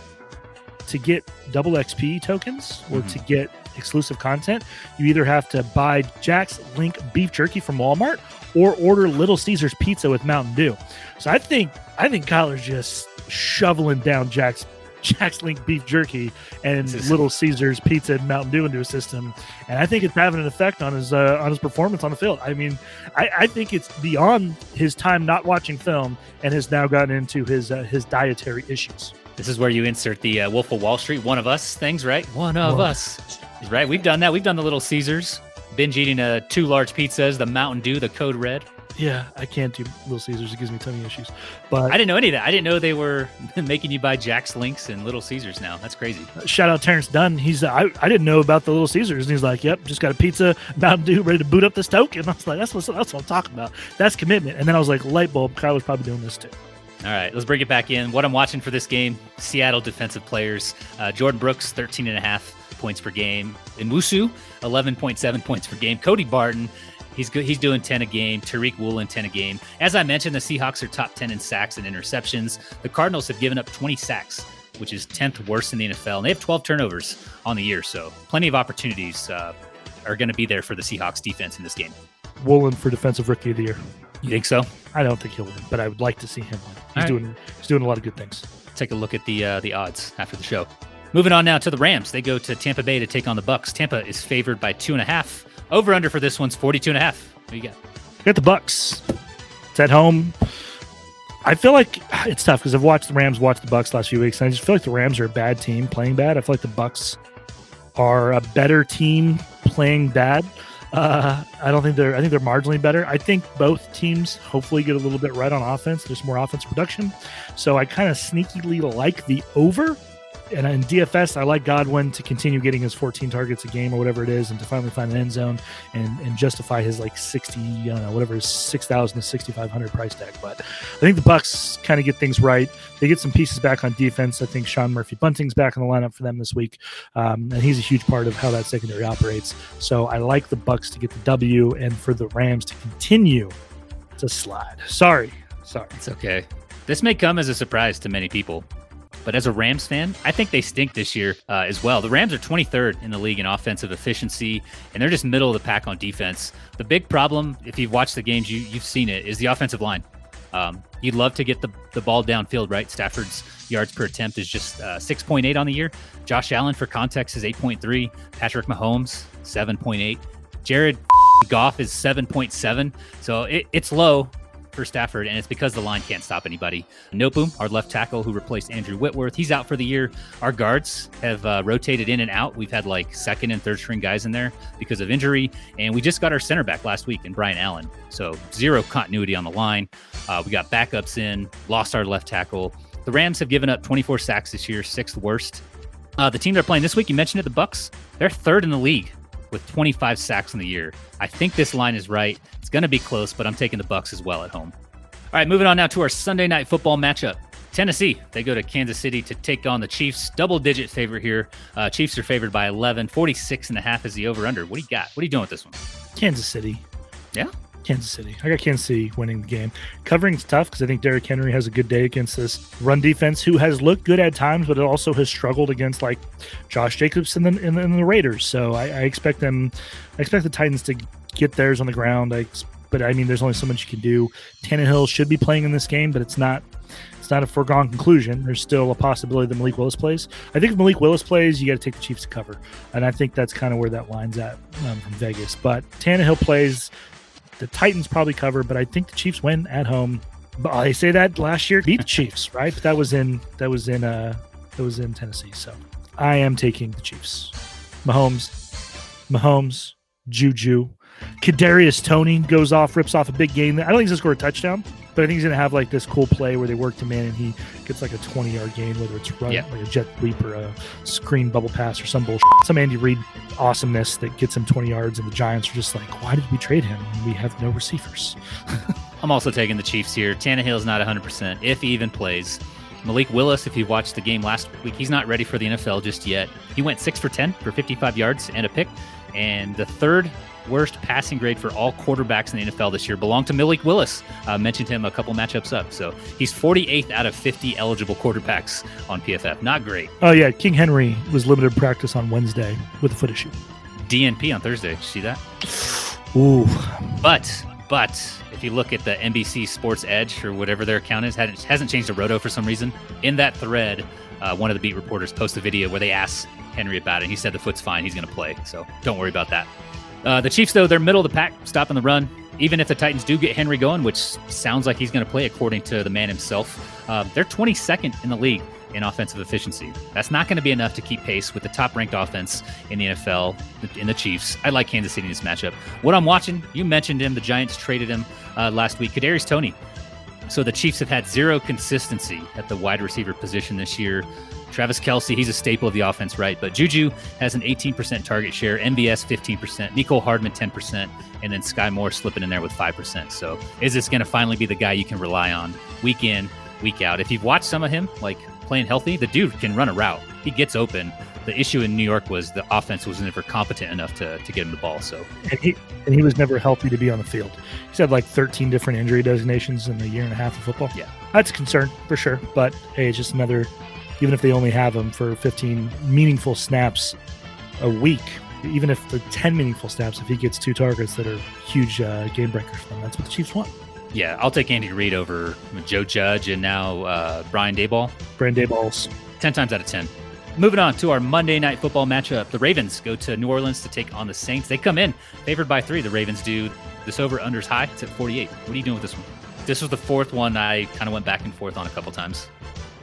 to get double XP tokens or to get exclusive content, you either have to buy Jack's Link beef jerky from Walmart or order Little Caesars pizza with Mountain Dew. So I think I think Kyler's just shoveling down Jack's Jack's Link beef jerky and Little Caesars pizza and Mountain Dew into his system, and I think it's having an effect on his uh, on his performance on the field. I mean, I, I think it's beyond his time not watching film and has now gotten into his uh, his dietary issues. This is where you insert the uh, Wolf of Wall Street, one of us things, right? One of One. us, right? We've done that. We've done the Little Caesars, binge eating uh, two large pizzas, the Mountain Dew, the Code Red. Yeah, I can't do Little Caesars. It gives me tummy issues. But I didn't know any of that. I didn't know they were making you buy Jack's Links and Little Caesars now. That's crazy. shout out Terrence Dunn. He's I, I didn't know about the Little Caesars, and he's like, "Yep, just got a pizza, Mountain Dew, ready to boot up this token." I was like, "That's what that's what I'm talking about. That's commitment." And then I was like, "Light bulb, Kyler's probably doing this too." All right, let's bring it back in. What I'm watching for this game Seattle defensive players. Uh, Jordyn Brooks, 13 and a half points per game. Nwosu, 11.7 points per game. Cody Barton, he's good. He's doing 10 a game. Tariq Woolen, 10 a game. As I mentioned, the Seahawks are top 10 in sacks and interceptions. The Cardinals have given up 20 sacks, which is 10th worst in the NFL. And they have 12 turnovers on the year. So plenty of opportunities uh, are going to be there for the Seahawks defense in this game. Woolen for defensive rookie of the year. You think so? I don't think he'll win, but I would like to see him win. He's right. doing he's doing a lot of good things. take a look at the uh, the odds after the show. Moving on now to the Rams. They go to Tampa Bay to take on the Bucks. Tampa is favored by two and a half. Over under for this one's 42 and a half. What you got? Got the Bucks. It's at home. I feel like it's tough because I've watched the Rams watch the Bucks last few weeks, and I just feel like the Rams are a bad team playing bad. I feel like the Bucks are a better team playing bad. Uh, I don't think they're. I think they're marginally better. I think both teams hopefully get a little bit right on offense. There's more offense production, so I kind of sneakily like the over. And in DFS, I like Godwin to continue getting his 14 targets a game or whatever it is, and to finally find an end zone and, and justify his like 60, I don't know, whatever his 6,000 to 6,500 price tag. But I think the Bucks kind of get things right. They get some pieces back on defense. I think Sean Murphy Bunting's back in the lineup for them this week, um, and he's a huge part of how that secondary operates. So I like the Bucks to get the W, and for the Rams to continue to slide. Sorry, sorry. It's okay. This may come as a surprise to many people, but as a Rams fan, I think they stink this year uh, as well. The Rams are 23rd in the league in offensive efficiency, and they're just middle of the pack on defense. The big problem, if you've watched the games, you, you've seen it, is the offensive line. Um, you'd love to get the, the ball downfield, right? Stafford's yards per attempt is just uh, 6.8 on the year. Josh Allen, for context, is 8.3. Patrick Mahomes, 7.8. Jared Goff is 7.7. So it, it's low for Stafford, and it's because the line can't stop anybody. Noteboom, our left tackle who replaced Andrew Whitworth, he's out for the year. Our guards have uh, rotated in and out. We've had like second and third string guys in there because of injury, and we just got our center back last week in Brian Allen. So zero continuity on the line. Uh, we got backups in, lost our left tackle. The Rams have given up 24 sacks this year, sixth worst. Uh, the team they're playing this week, you mentioned it, the Bucks. They're third in the league with 25 sacks in the year. I think this line is right. It's going to be close, but I'm taking the Bucks as well at home. All right, moving on now to our Sunday night football matchup. Tennessee, they go to Kansas City to take on the Chiefs. Double digit favorite here. Uh, Chiefs are favored by 11. 46 and a half is the over under. What do you got? What are you doing with this one? Kansas City. Yeah? Kansas City. I got Kansas City winning the game. Covering's tough because I think Derrick Henry has a good day against this run defense, who has looked good at times, but it also has struggled against like Josh Jacobs and the, and the, and the Raiders. So I, I expect them. I expect the Titans to get theirs on the ground. I, but I mean, there's only so much you can do. Tannehill should be playing in this game, but it's not. It's not a foregone conclusion. There's still a possibility that Malik Willis plays. I think if Malik Willis plays, you got to take the Chiefs to cover, and I think that's kind of where that line's at um, from Vegas. But Tannehill plays the Titans probably cover, but I think the Chiefs win at home. But I say that last year beat the Chiefs, right? But that was in that was in uh that was in Tennessee. So I am taking the Chiefs. Mahomes, Mahomes, Juju, Kadarius Toney goes off, rips off a big game. I don't think he's gonna score a touchdown, but I think he's gonna have like this cool play where they work him in and he gets like a 20 yard gain, whether it's run Yeah. like a jet sweep or a screen bubble pass or some bullshit, some Andy Reid awesomeness that gets him 20 yards. And the Giants are just like, why did we trade him? We have no receivers. I'm also taking the Chiefs here. Tannehill's not 100%, if he even plays. Malik Willis, if you watched the game last week, he's not ready for the NFL just yet. He went 6 for 10 for 55 yards and a pick. And the third worst passing grade for all quarterbacks in the NFL this year belonged to Malik Willis. Uh, mentioned him a couple matchups up. So he's 48th out of 50 eligible quarterbacks on PFF. Not great. Oh yeah, King Henry was limited practice on Wednesday with a foot issue. DNP on Thursday. Did you see that? Ooh, But but if you look at the NBC Sports Edge or whatever their account is, hasn't, hasn't changed to Roto for some reason. In that thread, uh, one of the beat reporters posted a video where they asked Henry about it. He said the foot's fine. He's going to play. So don't worry about that. Uh, the Chiefs, though, they're middle of the pack, stopping the run. Even if the Titans do get Henry going, which sounds like he's going to play according to the man himself, uh, they're 22nd in the league in offensive efficiency. That's not going to be enough to keep pace with the top ranked offense in the NFL, in the Chiefs. I like Kansas City in this matchup. What I'm watching, you mentioned him. The Giants traded him uh, last week. Kadarius Toney. So the Chiefs have had zero consistency at the wide receiver position this year. Travis Kelce, he's a staple of the offense, right? But Juju has an 18% target share, MVS 15%, Mecole Hardman 10%, and then Skyy Moore slipping in there with 5%. So is this going to finally be the guy you can rely on week in, week out. If you've watched some of him, like playing healthy, the dude can run a route. He gets open. The issue in New York was the offense was never competent enough to, to get him the ball. So and he and he was never healthy to be on the field. He's had like 13 different injury designations in a year and a half of football. Yeah. that's a concern for sure. But hey, it's just another. Even if they only have him for 15 meaningful snaps a week, even if the 10 meaningful snaps, if he gets two targets that are huge uh, game breakers for them, that's what the Chiefs want. yeah, I'll take Andy Reid over Joe Judge and now uh, Brian Daboll. Brand balls. 10 times out of 10. Moving on to our Monday night football matchup. The Ravens go to New Orleans to take on the Saints. They come in favored by three. The Ravens do. This over unders high. It's at 48. What are you doing with this one? This was the fourth one I kind of went back and forth on a couple times.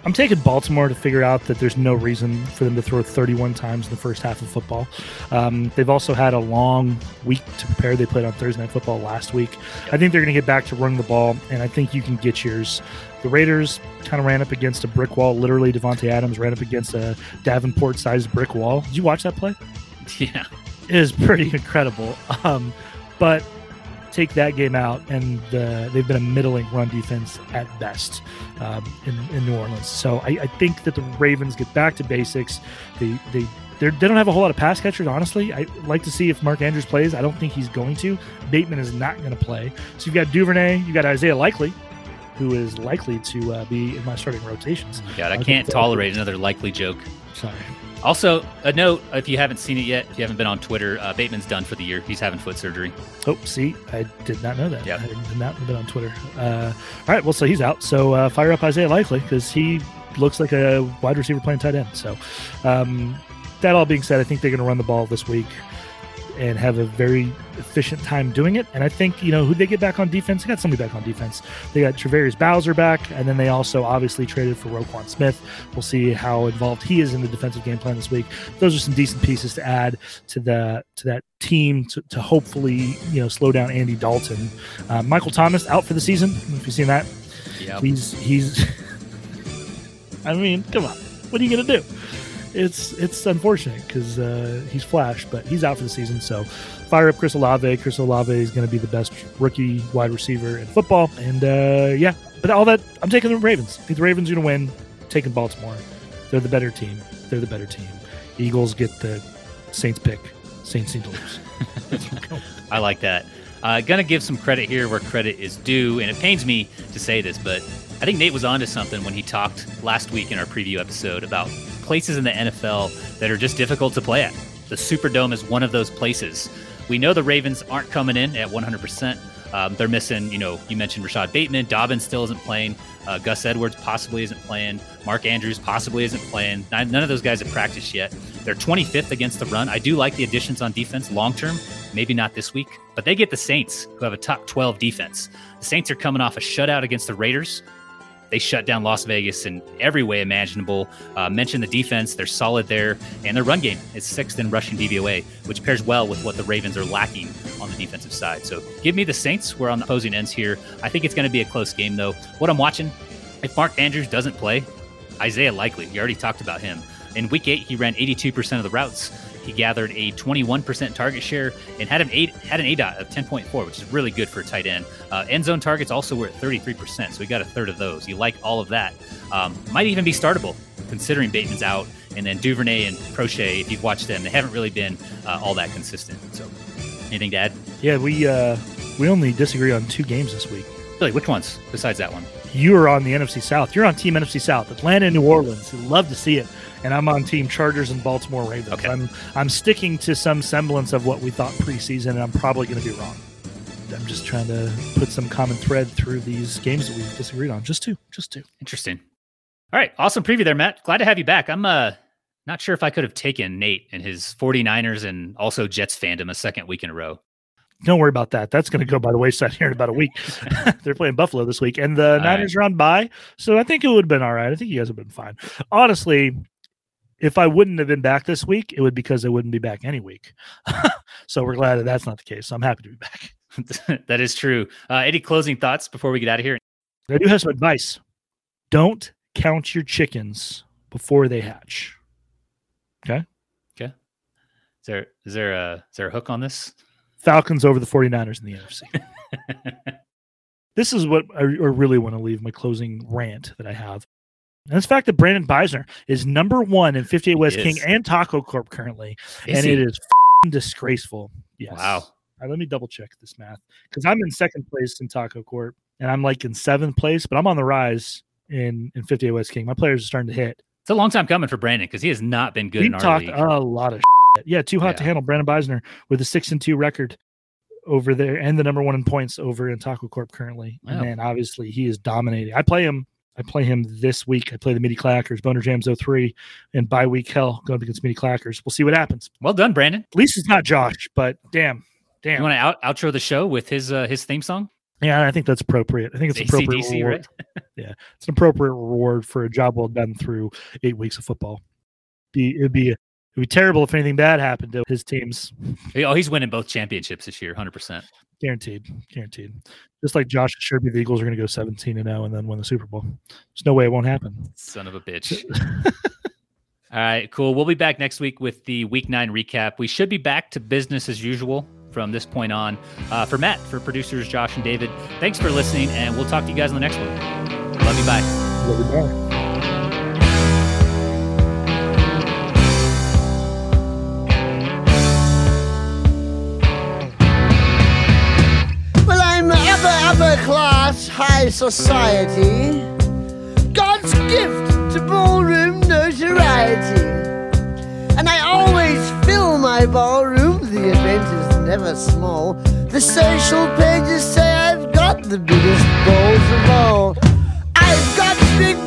I'm taking Baltimore to figure out that there's no reason for them to throw 31 times in the first half of football. Um, they've also had a long week to prepare. They played on Thursday Night Football last week. I think they're going to get back to running the ball, and I think you can get yours. The Raiders kind of ran up against a brick wall. Literally, Davante Adams ran up against a Davenport-sized brick wall. Did you watch that play? Yeah. It is pretty incredible. Um, but take that game out, and uh, they've been a middling run defense at best um, in, in New Orleans. So I, I think that the Ravens get back to basics. They they they're, they don't have a whole lot of pass catchers, honestly. I like to see if Mark Andrews plays. I don't think he's going to. Bateman is not going to play. So you've got Duvernay, you've got Isaiah Likely, who is likely to uh, be in my starting rotations. God, I I can't think that- tolerate another likely joke. Sorry. Also, a note if you haven't seen it yet, if you haven't been on Twitter, uh, Bateman's done for the year. He's having foot surgery. Oh, see, I did not know that. Yeah. I did not know that on Twitter. Uh, all right, well, so he's out. So uh, fire up Isaiah Likely because he looks like a wide receiver playing tight end. So um, that all being said, I think they're going to run the ball this week and have a very efficient time doing it. And I think you know who they get back on defense. They got somebody back on defense. They got Travarius Bowser back, and then they also obviously traded for Roquan Smith. We'll see how involved he is in the defensive game plan this week. Those are some decent pieces to add to the to that team to, to hopefully you know slow down Andy Dalton. Uh, Michael Thomas out for the season. I don't know If you've seen that, Yeah. he's he's. I mean, come on, what are you gonna do? It's it's unfortunate because uh, he's Flash, but he's out for the season. So fire up Chris Olave. Chris Olave is going to be the best rookie wide receiver in football, and uh, yeah. But all that, I'm taking the Ravens. I think the Ravens are going to win. Taking Baltimore. They're the better team. They're the better team. Eagles get the Saints pick. Saints need to lose. That's what I'm going with. I like that. Uh, gonna give some credit here where credit is due, and it pains me to say this, but I think Nate was onto something when he talked last week in our preview episode about places in the NFL that are just difficult to play at. The Superdome is one of those places. We know the Ravens aren't coming in at 100%. Um, they're missing, you know, you mentioned Rashod Bateman. Dobbins still isn't playing. Uh, Gus Edwards possibly isn't playing. Mark Andrews possibly isn't playing. None none of those guys have practiced yet. They're 25th against the run. I do like the additions on defense long term. Maybe not this week, but they get the Saints, who have a top 12 defense. The Saints are coming off a shutout against the Raiders. They shut down Las Vegas in every way imaginable. Uh, mention the defense; they're solid there, and their run game is sixth in rushing DVOA, which pairs well with what the Ravens are lacking on the defensive side. So, give me the Saints. We're on the opposing ends here. I think it's going to be a close game, though. What I'm watching, if Mark Andrews doesn't play, Isaiah Likely, you already talked about him. In Week Eight, he ran 82% of the routes. He gathered a 21% target share and had an eight had an aDOT of 10.4, which is really good for a tight end. Uh, end zone targets also were at 33%, so we got a third of those. You like all of that. Um, might even be startable considering Bateman's out, and then Duvernay and Proche. If you've watched them, they haven't really been uh, all that consistent. So, anything to add? Yeah, we uh, we only disagree on two games this week. Really, which ones besides that one? You are on the NFC South. You're on Team NFC South. Atlanta and New Orleans. Love to see it. And I'm on Team Chargers and Baltimore Ravens. Okay. I'm I'm sticking to some semblance of what we thought preseason, and I'm probably going to be wrong. I'm just trying to put some common thread through these games that we've disagreed on. Just two. Just two. Interesting. All right, awesome preview there, Matt. Glad to have you back. I'm uh not sure if I could have taken Nate and his 49ers and also Jets fandom a second week in a row. Don't worry about that. That's going to go by the wayside here in about a week. They're playing Buffalo this week, and the All Niners are on bye. So I think it would have been all right. I think you guys have been fine. Honestly, if I wouldn't have been back this week, it would be because I wouldn't be back any week. so we're glad that that's not the case. So I'm happy to be back. that is true. Uh, any closing thoughts before we get out of here? I do have some advice. Don't count your chickens before they hatch. Okay. Okay. Is there is there a is there a hook on this? Falcons over the 49ers in the NFC. this is what I, I really want to leave my closing rant that I have. And it's the fact that Brandon Beisner is number one in 58 West King and Taco Corp currently, Is and he? it is f***ing disgraceful. Yes. Wow. Right, let me double check this math because I'm in second place in Taco Corp and I'm like in seventh place, but I'm on the rise in in 58 West King. My players are starting to hit. It's a long time coming for Brandon because he has not been good our talked league. a lot of shit. yeah, too hot to handle. Brandon Beisner with a six and two record over there and the number one in points over in Taco Corp currently. Wow. And then obviously he is dominating. I play him. I play him this week. I play the Midi Clackers, Boner Jams 03, and bye week hell going up against Midi Clackers. We'll see what happens. well done, Brandon. At least it's not Josh, but damn, damn. You want to out, outro the show with his uh, his theme song? Yeah, I think that's appropriate. I think it's appropriate. ACDC, reward. right? Yeah, it's an appropriate reward for a job well done through eight weeks of football. Be it'd be it'd be terrible if anything bad happened to his teams. Oh, he's winning both championships this year, hundred percent. Guaranteed, guaranteed. Just like Josh assured me the Eagles are going to go seventeen and zero and then win the Super Bowl. There's no way it won't happen. Son of a bitch. All right, cool. We'll be back next week with the Week Nine recap. We should be back to business as usual from this point on. Uh, for Matt, for producers Josh and David, thanks for listening, and we'll talk to you guys on the next one. Love you. Bye. Love you more. High society. God's gift to ballroom notoriety. And I always fill my ballroom, the event is never small. The social pages say I've got the biggest balls of all. I've got big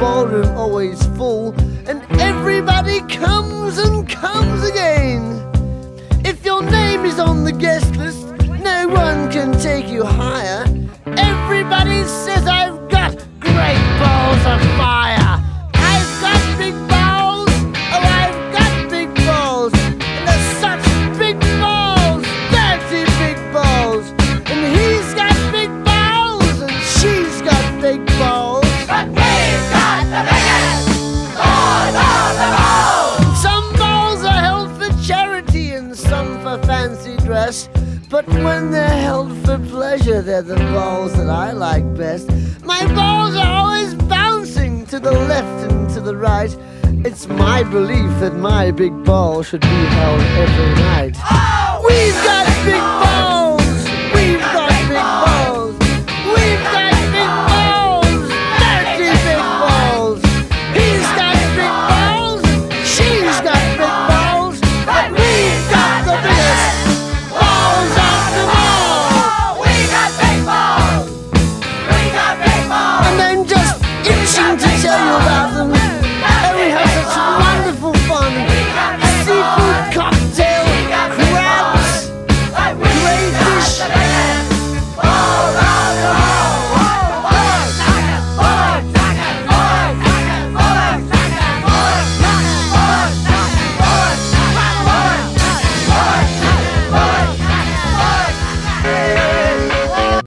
ballroom always full. And everybody comes and comes again. If your name is on the guest list, no one can take you higher. Everybody says I've right. believe that my big ball should be held every night.